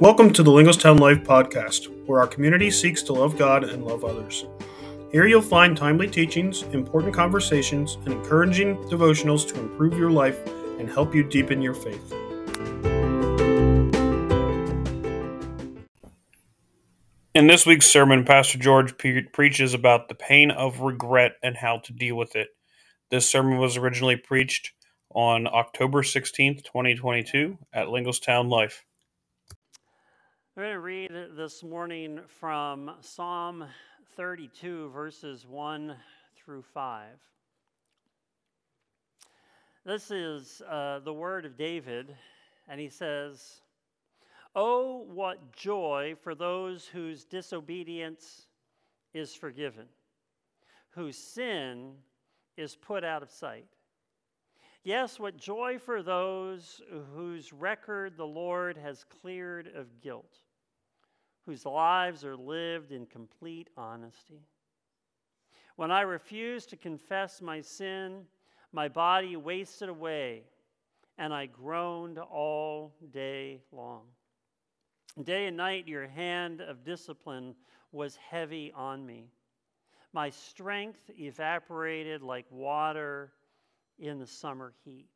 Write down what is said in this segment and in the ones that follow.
Welcome to the Linglestown Life podcast, where our community seeks to love God and love others. Here you'll find timely teachings, important conversations, and encouraging devotionals to improve your life and help you deepen your faith. In this week's sermon, Pastor George pre- preaches about the pain of regret and how to deal with it. This sermon was originally preached on October 16th, 2022, at Linglestown Life. I'm going to read this morning from Psalm 32, verses 1 through 5. This is uh, the word of David, and he says, Oh, what joy for those whose disobedience is forgiven, whose sin is put out of sight. Yes, what joy for those whose record the Lord has cleared of guilt, whose lives are lived in complete honesty. When I refused to confess my sin, my body wasted away, and I groaned all day long. Day and night, your hand of discipline was heavy on me. My strength evaporated like water in the summer heat.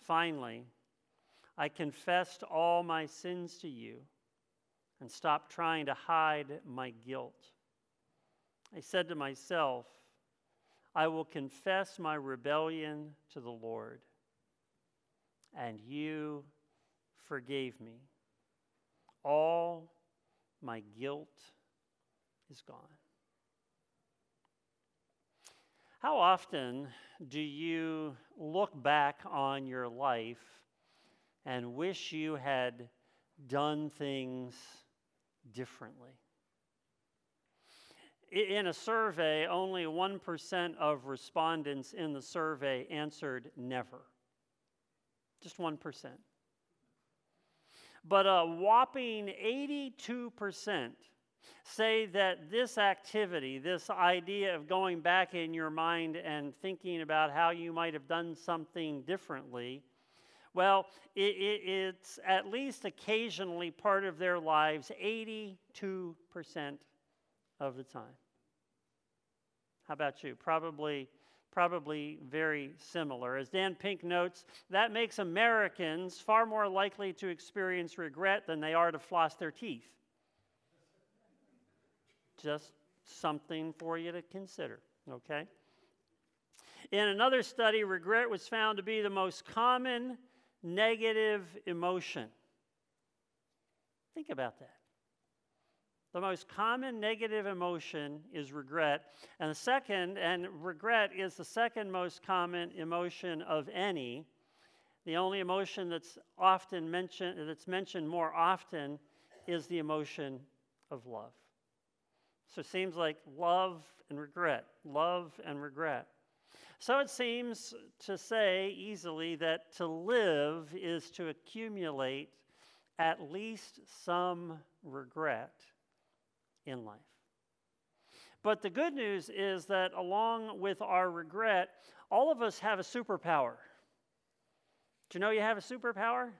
Finally, I confessed all my sins to you and stopped trying to hide my guilt. I said to myself, I will confess my rebellion to the Lord, and you forgave me. All my guilt is gone. How often do you look back on your life and wish you had done things differently? In a survey, only 1% of respondents in the survey answered never. Just 1%. But a whopping 82% say that this activity, this idea of going back in your mind and thinking about how you might have done something differently, well, it, it, it's at least occasionally part of their lives 82% of the time. How about you? Probably probably very similar. As Dan Pink notes, that makes Americans far more likely to experience regret than they are to floss their teeth. Just something for you to consider, okay? In another study, regret was found to be the most common negative emotion. Think about that. The most common negative emotion is regret. And the second, and regret is the second most common emotion of any. The only emotion that's often mentioned, that's mentioned more often, is the emotion of love. So it seems like love and regret, love and regret. So it seems to say easily that to live is to accumulate at least some regret in life. But the good news is that along with our regret, all of us have a superpower. Do you know you have a superpower?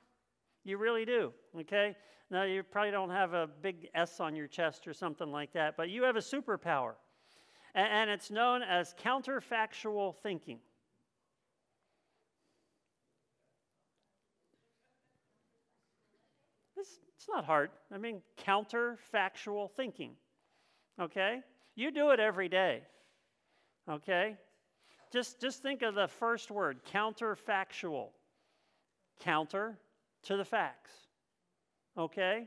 You really do, okay? Now, you probably don't have a big S on your chest or something like that, but you have a superpower. And, it's known as counterfactual thinking. It's, it's not hard. I mean, counterfactual thinking. Okay? You do it every day. Okay? Just, just think of the first word counterfactual. Counter to the facts. Okay?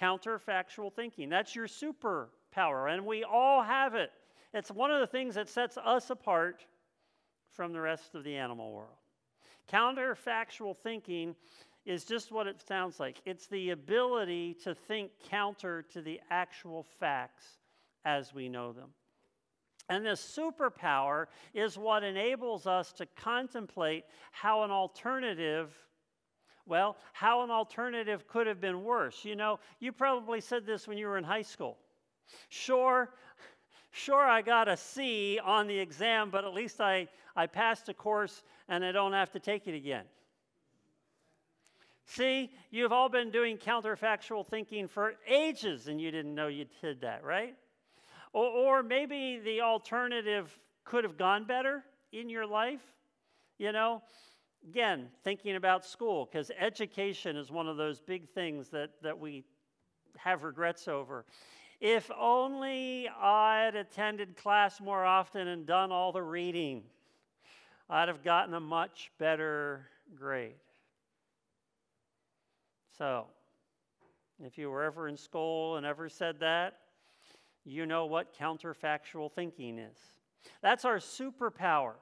Counterfactual thinking. That's your superpower, and we all have it. It's one of the things that sets us apart from the rest of the animal world. Counterfactual thinking is just what it sounds like it's the ability to think counter to the actual facts as we know them. And this superpower is what enables us to contemplate how an alternative well, how an alternative could have been worse. You know, you probably said this when you were in high school. Sure, sure, I got a C on the exam, but at least I, I passed a course and I don't have to take it again. See, you've all been doing counterfactual thinking for ages and you didn't know you did that, right? Or, or maybe the alternative could have gone better in your life. You know, again, thinking about school, because education is one of those big things that, that we have regrets over. If only I'd attended class more often and done all the reading, I'd have gotten a much better grade. So, if you were ever in school and ever said that, you know what counterfactual thinking is. That's our superpower.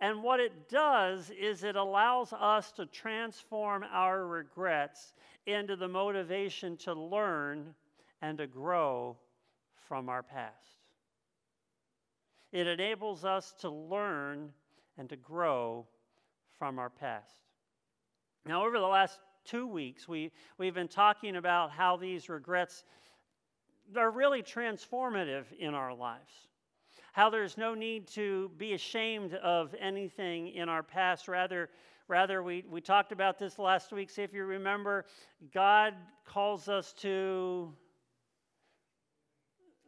And what it does is it allows us to transform our regrets into the motivation to learn and to grow from our past. It enables us to learn and to grow from our past. Now, over the last two weeks, we, we've been talking about how these regrets are really transformative in our lives. How there's no need to be ashamed of anything in our past. Rather, rather we, we talked about this last week. See if you remember, God calls us to.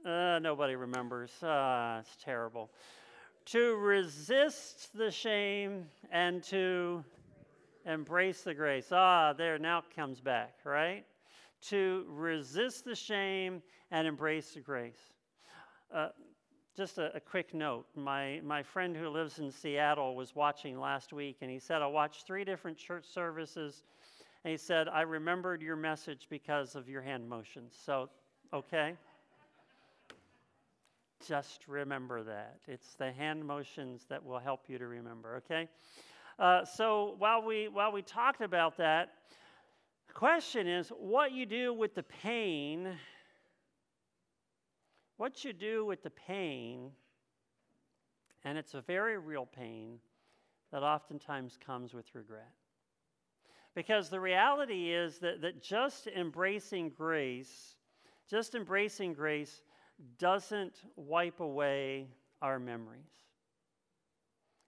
Uh, nobody remembers. Uh, it's terrible. To resist the shame and to Embrace the grace. Ah, there, now comes back, right? To resist the shame and embrace the grace. Uh, just a, a, quick note my, my friend who lives in Seattle was watching last week, and he said, I watched three different church services, and he said, I remembered your message because of your hand motions. So, okay? Just remember that. It's the hand motions that will help you to remember, okay? Uh, so while we while we talked about that, the question is what you do with the pain. What you do with the pain, and it's a very real pain that oftentimes comes with regret. Because the reality is that, that just embracing grace, just embracing grace, doesn't wipe away our memories.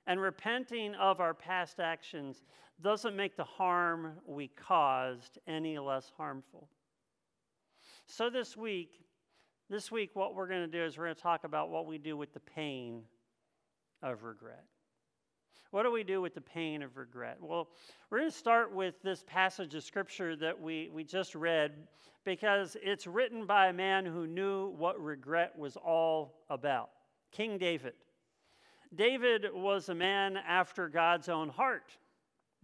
And repenting of our past actions doesn't make the harm we caused any less harmful. So this week, this week what we're going to do is we're going to talk about what we do with the pain of regret. What do we do with the pain of regret? Well, we're going to start with this passage of scripture that we, we just read because it's written by a man who knew what regret was all about King David. David was a man after God's own heart.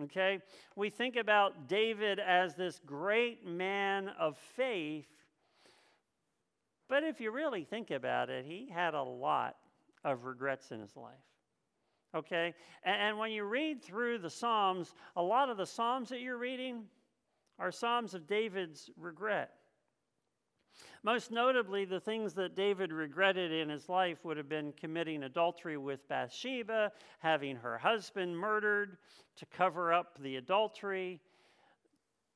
Okay? We think about David as this great man of faith, but if you really think about it, he had a lot of regrets in his life. Okay? And, when you read through the Psalms, a lot of the Psalms that you're reading are Psalms of David's regret. Most notably, the things that David regretted in his life would have been committing adultery with Bathsheba, having her husband murdered to cover up the adultery.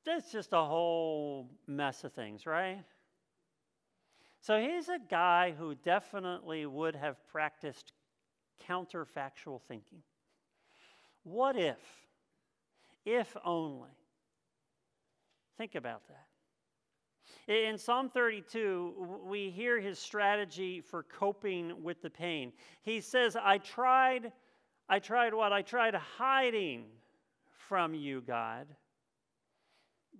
That's just a whole mess of things, right? So he's a guy who definitely would have practiced counterfactual thinking. What if? If only. Think about that. In Psalm 32, we hear his strategy for coping with the pain. He says, I tried, I tried what? I tried hiding from you, God.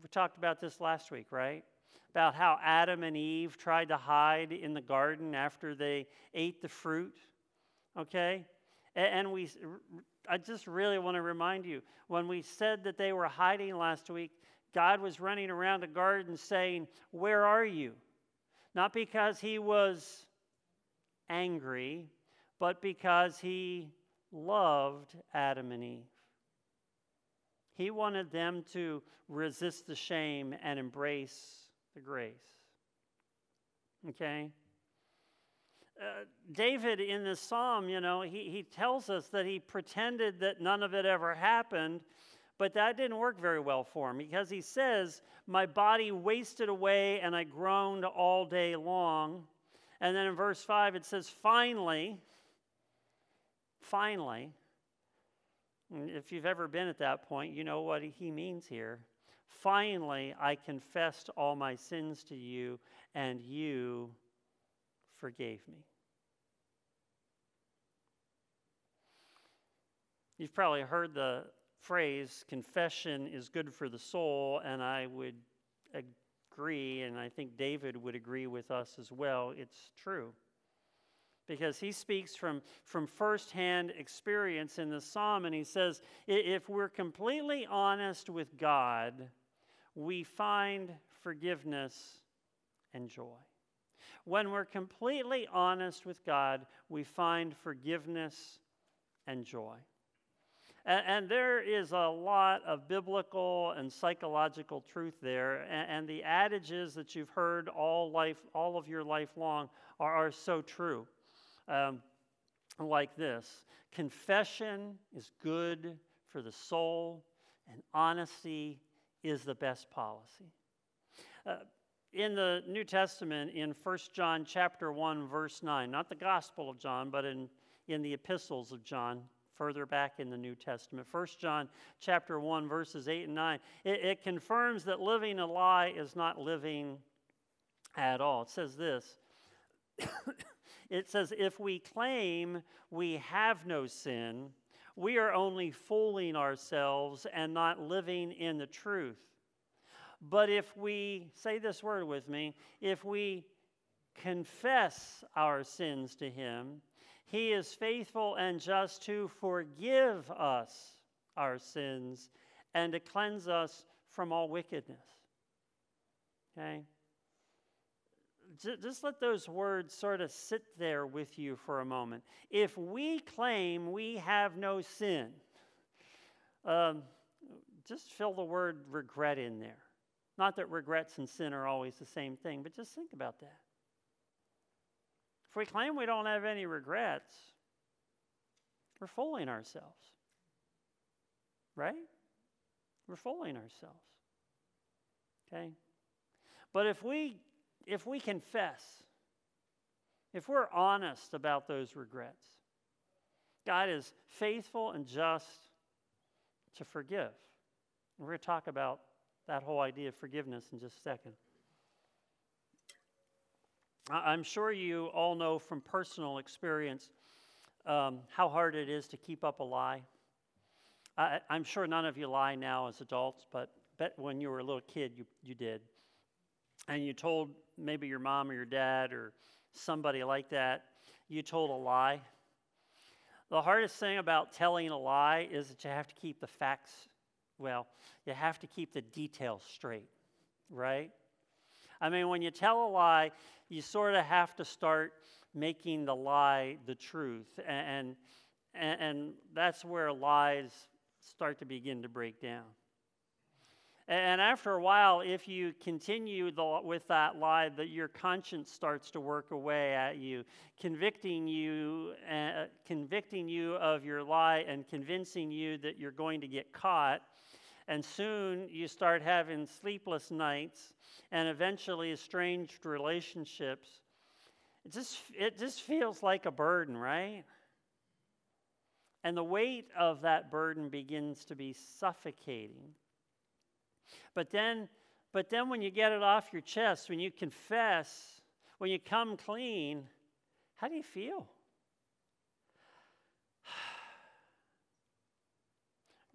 We talked about this last week, right? About how Adam and Eve tried to hide in the garden after they ate the fruit. Okay? And we, I just really want to remind you when we said that they were hiding last week, God was running around the garden saying, Where are you? Not because he was angry, but because he loved Adam and Eve. He wanted them to resist the shame and embrace the grace. Okay? Uh, David in this psalm, you know, he, he tells us that he pretended that none of it ever happened but that didn't work very well for him because he says, My body wasted away and I groaned all day long. And then in verse 5, it says, Finally, finally, if you've ever been at that point, you know what he means here. Finally, I confessed all my sins to you, and you forgave me. You've probably heard the phrase, confession is good for the soul, and I would agree, and I think David would agree with us as well. It's true because he speaks from, from firsthand experience in the psalm, and he says, if we're completely honest with God, we find forgiveness and joy. When we're completely honest with God, we find forgiveness and joy. And, and there is a lot of biblical and psychological truth there, and, and the adages that you've heard all life, all of your life long, are, are so true um, like this Confession is good for the soul, and honesty is the best policy. Uh, in the New Testament, in 1 John chapter 1, verse 9, not the Gospel of John, but in, in the epistles of John, further back in the New Testament. 1 John chapter 1, verses 8 and 9, it, it confirms that living a lie is not living at all. It says this it says, if we claim we have no sin, we are only fooling ourselves and not living in the truth. But if we, say this word with me, if we confess our sins to Him, He is faithful and just to forgive us our sins and to cleanse us from all wickedness. Okay? just let those words sort of sit there with you for a moment. If we claim we have no sin, um, just fill the word regret in there. Not that regrets and sin are always the same thing, but just think about that. If we claim we don't have any regrets, we're fooling ourselves. Right? We're fooling ourselves. Okay? But if we if we confess, if we're honest about those regrets, God is faithful and just to forgive. We're going to talk about that whole idea of forgiveness in just a second. I'm sure you all know from personal experience um, how hard it is to keep up a lie. I, am sure none of you lie now as adults, but bet when you were a little kid, you, you did and you told maybe your mom or your dad or somebody like that, you told a lie. The hardest thing about telling a lie is that you have to keep the facts, well, you have to keep the details straight, right? I mean, when you tell a lie, you sort of have to start making the lie the truth. And, and, and that's where lies start to begin to break down. And after a while, if you continue the, with that lie, that your conscience starts to work away at you, convicting you, convicting you of your lie, and convincing you that you're going to get caught. And soon you start having sleepless nights, and eventually estranged relationships. It just it just feels like a burden, right? And the weight of that burden begins to be suffocating. But then, but then when you get it off your chest, when you confess, when you come clean, how do you feel?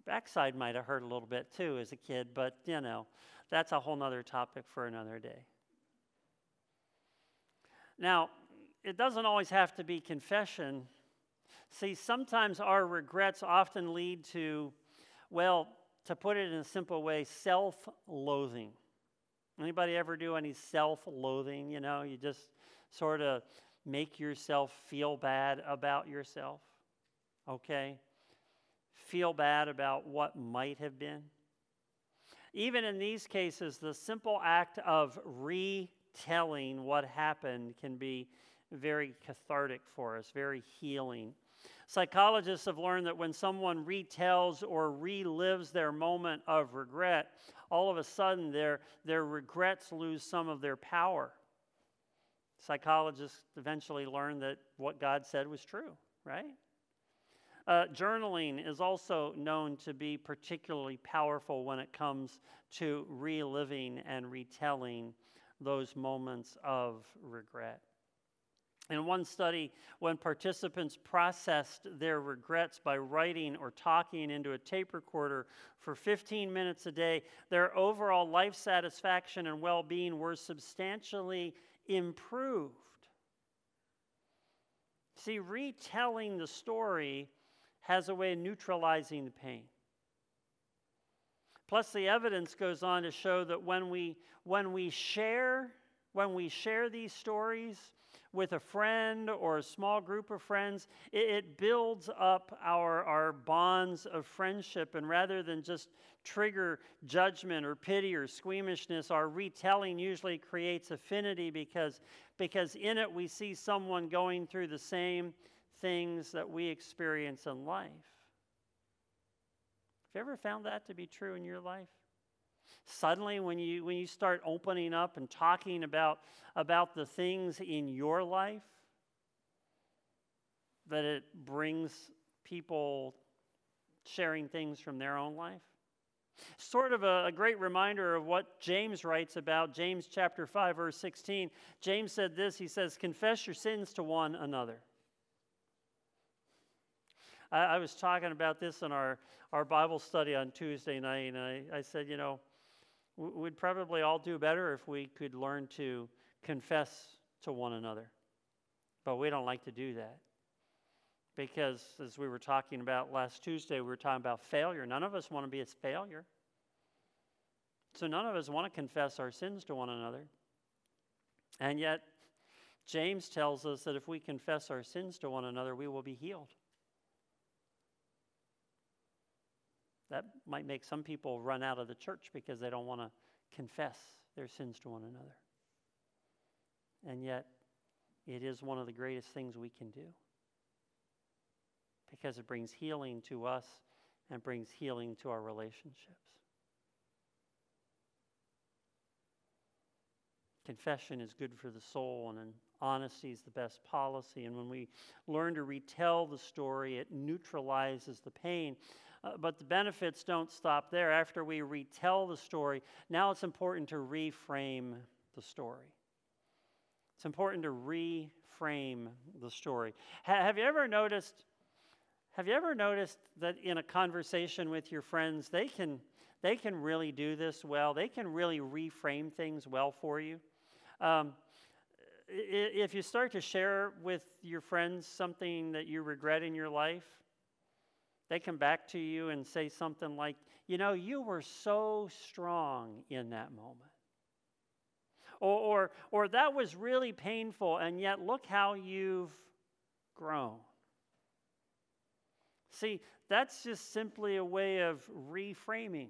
Backside might have hurt a little bit too as a kid, but you know, that's a whole nother topic for another day. Now, it doesn't always have to be confession. See, sometimes our regrets often lead to, well, to put it in a simple way, self-loathing. Anybody ever do any self-loathing? You know, you just sort of make yourself feel bad about yourself. Okay? Feel bad about what might have been. Even in these cases, the simple act of retelling what happened can be very cathartic for us, very healing. Psychologists have learned that when someone retells or relives their moment of regret, all of a sudden their, their regrets lose some of their power. Psychologists eventually learn that what God said was true, right? Uh, journaling is also known to be particularly powerful when it comes to reliving and retelling those moments of regret. In one study, when participants processed their regrets by writing or talking into a tape recorder for 15 minutes a day, their overall life satisfaction and well being were substantially improved. See, retelling the story has a way of neutralizing the pain. Plus, the evidence goes on to show that when we, when we share, when we share these stories, with a friend or a small group of friends, it, it, builds up our, our bonds of friendship. And rather than just trigger judgment or pity or squeamishness, our retelling usually creates affinity because, because in it we see someone going through the same things that we experience in life. Have you ever found that to be true in your life? Suddenly, when you, when you start opening up and talking about, about the things in your life, that it brings people sharing things from their own life. Sort of a, a, great reminder of what James writes about, James chapter 5, verse 16. James said this He says, Confess your sins to one another. I, I was talking about this in our, our Bible study on Tuesday night, and I, I said, you know, We'd probably all do better if we could learn to confess to one another. But we don't like to do that. Because, as we were talking about last Tuesday, we were talking about failure. None of us want to be a failure. So, none of us want to confess our sins to one another. And yet, James tells us that if we confess our sins to one another, we will be healed. That might make some people run out of the church because they don't want to confess their sins to one another. And yet, it is one of the greatest things we can do because it brings healing to us and brings healing to our relationships. Confession is good for the soul, and honesty is the best policy. And when we learn to retell the story, it neutralizes the pain. Uh, but the benefits don't stop there. After we retell the story, now it's important to reframe the story. It's important to reframe the story. Ha- have you ever noticed? Have you ever noticed that in a conversation with your friends, they can they can really do this well. They can really reframe things well for you. Um, if you start to share with your friends something that you regret in your life, they come back to you and say something like, You know, you were so strong in that moment. Or, or, or that was really painful, and yet look how you've grown. See, that's just simply a way of reframing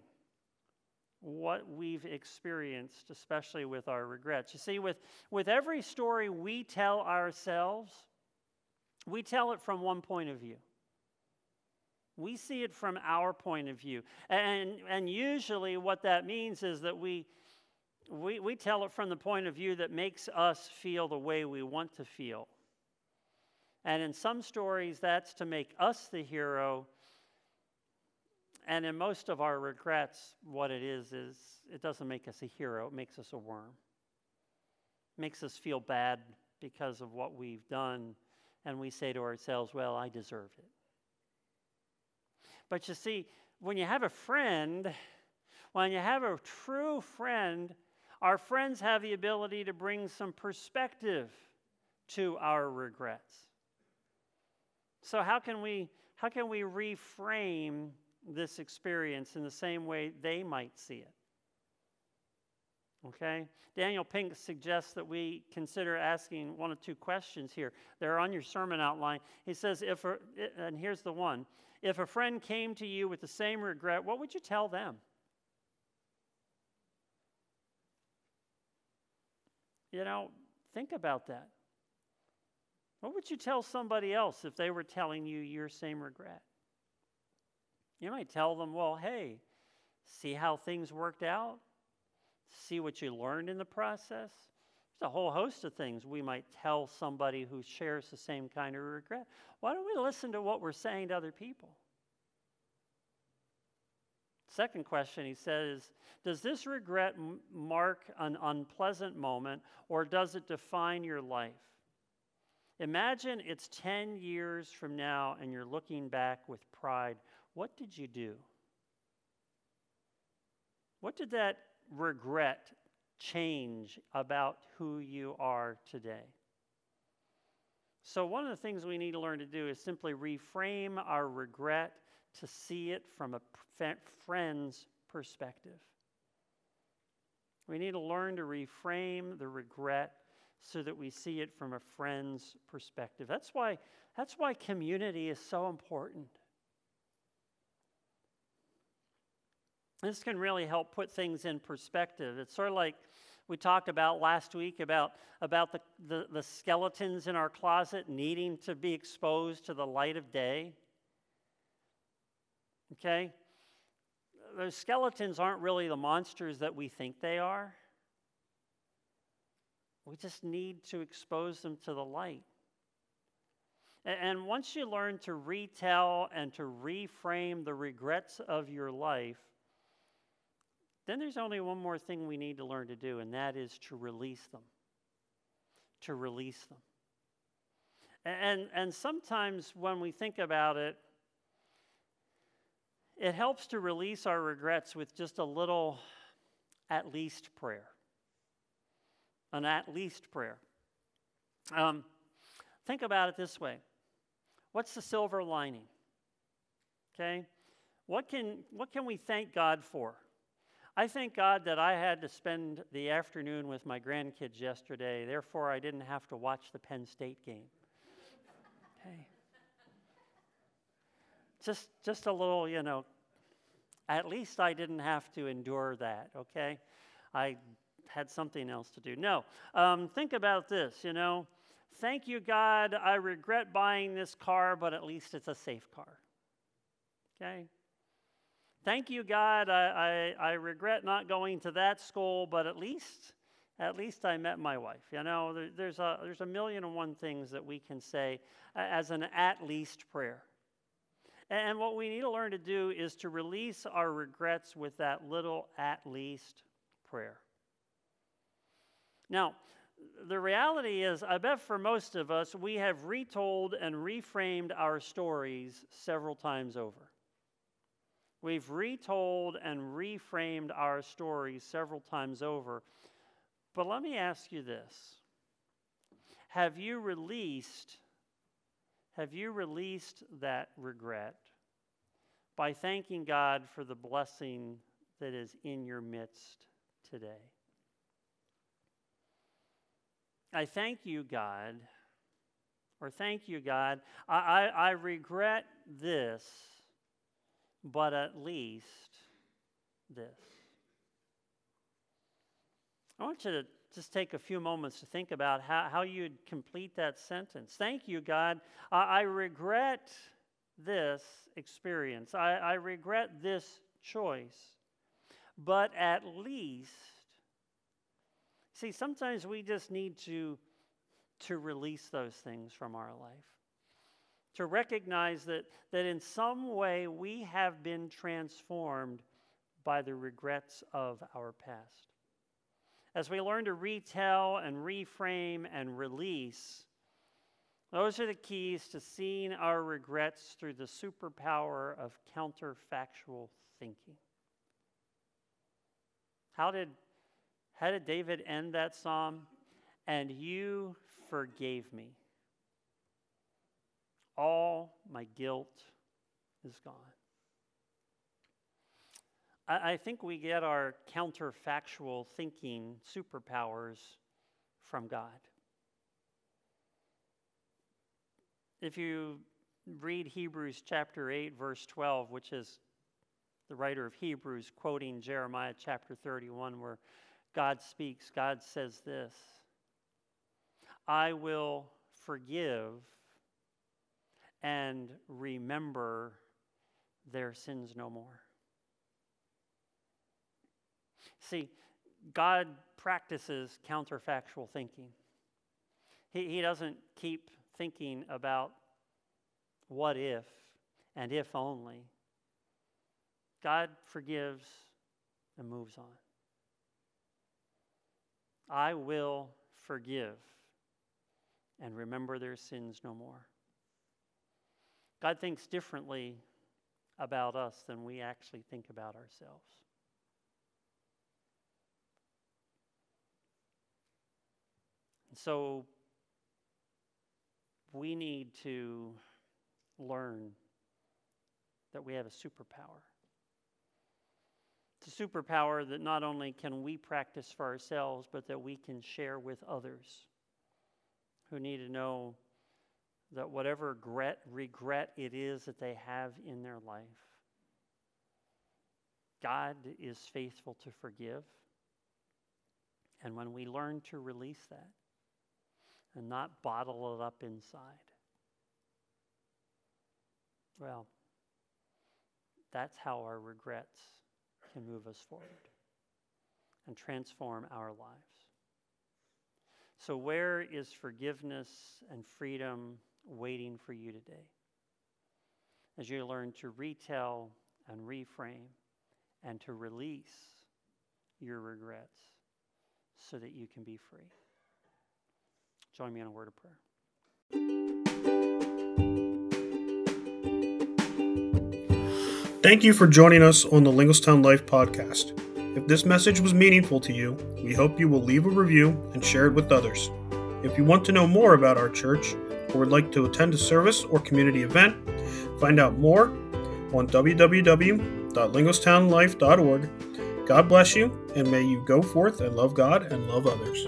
what we've experienced, especially with our regrets. You see, with, with every story we tell ourselves, we tell it from one point of view. We see it from our point of view. And, and usually, what that means is that we, we, we tell it from the point of view that makes us feel the way we want to feel. And in some stories, that's to make us the hero. And in most of our regrets, what it is, is it doesn't make us a hero, it makes us a worm. It makes us feel bad because of what we've done. And we say to ourselves, well, I deserved it. But you see, when you have a friend, when you have a true friend, our friends have the ability to bring some perspective to our regrets. So how can we how can we reframe this experience in the same way they might see it? Okay? Daniel Pink suggests that we consider asking one of two questions here. They're on your sermon outline. He says, if, and here's the one if a friend came to you with the same regret, what would you tell them? You know, think about that. What would you tell somebody else if they were telling you your same regret? You might tell them, well, hey, see how things worked out? See what you learned in the process? There's a whole host of things we might tell somebody who shares the same kind of regret. Why don't we listen to what we're saying to other people? Second question he says Does this regret mark an unpleasant moment or does it define your life? Imagine it's 10 years from now and you're looking back with pride. What did you do? What did that regret change about who you are today? So, one of the things we need to learn to do is simply reframe our regret to see it from a friend's perspective. We need to learn to reframe the regret so that we see it from a friend's perspective. That's why, that's why community is so important. This can really help put things in perspective. It's sort of like we talked about last week about, about the, the, the skeletons in our closet needing to be exposed to the light of day. Okay? Those skeletons aren't really the monsters that we think they are. We just need to expose them to the light. And once you learn to retell and to reframe the regrets of your life, then there's only one more thing we need to learn to do, and that is to release them. To release them. And, and sometimes when we think about it, it helps to release our regrets with just a little at least prayer an at least prayer. Um, think about it this way what's the silver lining? Okay? What can, what can we thank God for? I thank God that I had to spend the afternoon with my grandkids yesterday, therefore, I didn't have to watch the Penn State game. Okay? Just, just a little, you know, at least I didn't have to endure that, okay? I had something else to do. No, um, think about this, you know. Thank you, God. I regret buying this car, but at least it's a safe car. Okay? Thank you, God. I, I, I regret not going to that school, but at least at least I met my wife. You know, there, there's, a, there's a million and one things that we can say uh, as an at least prayer. And what we need to learn to do is to release our regrets with that little at least prayer. Now, the reality is, I bet for most of us, we have retold and reframed our stories several times over. We've retold and reframed our stories several times over. But let me ask you this Have you released, have you released that regret by thanking God for the blessing that is in your midst today? I thank you, God, or thank you, God. I, I, I regret this, but at least this. I want you to just take a few moments to think about how, how you'd complete that sentence. Thank you, God. I, I regret this experience. I, I regret this choice, but at least See, sometimes we just need to, to release those things from our life. To recognize that, that in some way we have been transformed by the regrets of our past. As we learn to retell and reframe and release, those are the keys to seeing our regrets through the superpower of counterfactual thinking. How did how did David end that psalm? And you forgave me. All my guilt is gone. I, I think we get our counterfactual thinking superpowers from God. If you read Hebrews chapter 8, verse 12, which is the writer of Hebrews quoting Jeremiah chapter 31, where God speaks, God says this I will forgive and remember their sins no more. See, God practices counterfactual thinking. He, he doesn't keep thinking about what if and if only. God forgives and moves on. I will forgive and remember their sins no more. God thinks differently about us than we actually think about ourselves. And so we need to learn that we have a superpower. It's a superpower that not only can we practice for ourselves, but that we can share with others who need to know that whatever regret, regret it is that they have in their life, God is faithful to forgive. And when we learn to release that and not bottle it up inside, well, that's how our regrets can move us forward and transform our lives. So, where is forgiveness and freedom waiting for you today? As you learn to retell and reframe and to release your regrets so that you can be free. Join me in a word of prayer. Thank you for joining us on the Linglestown Life podcast. If this message was meaningful to you, we hope you will leave a review and share it with others. If you want to know more about our church or would like to attend a service or community event, find out more on www.linglestownlife.org. God bless you, and may you go forth and love God and love others.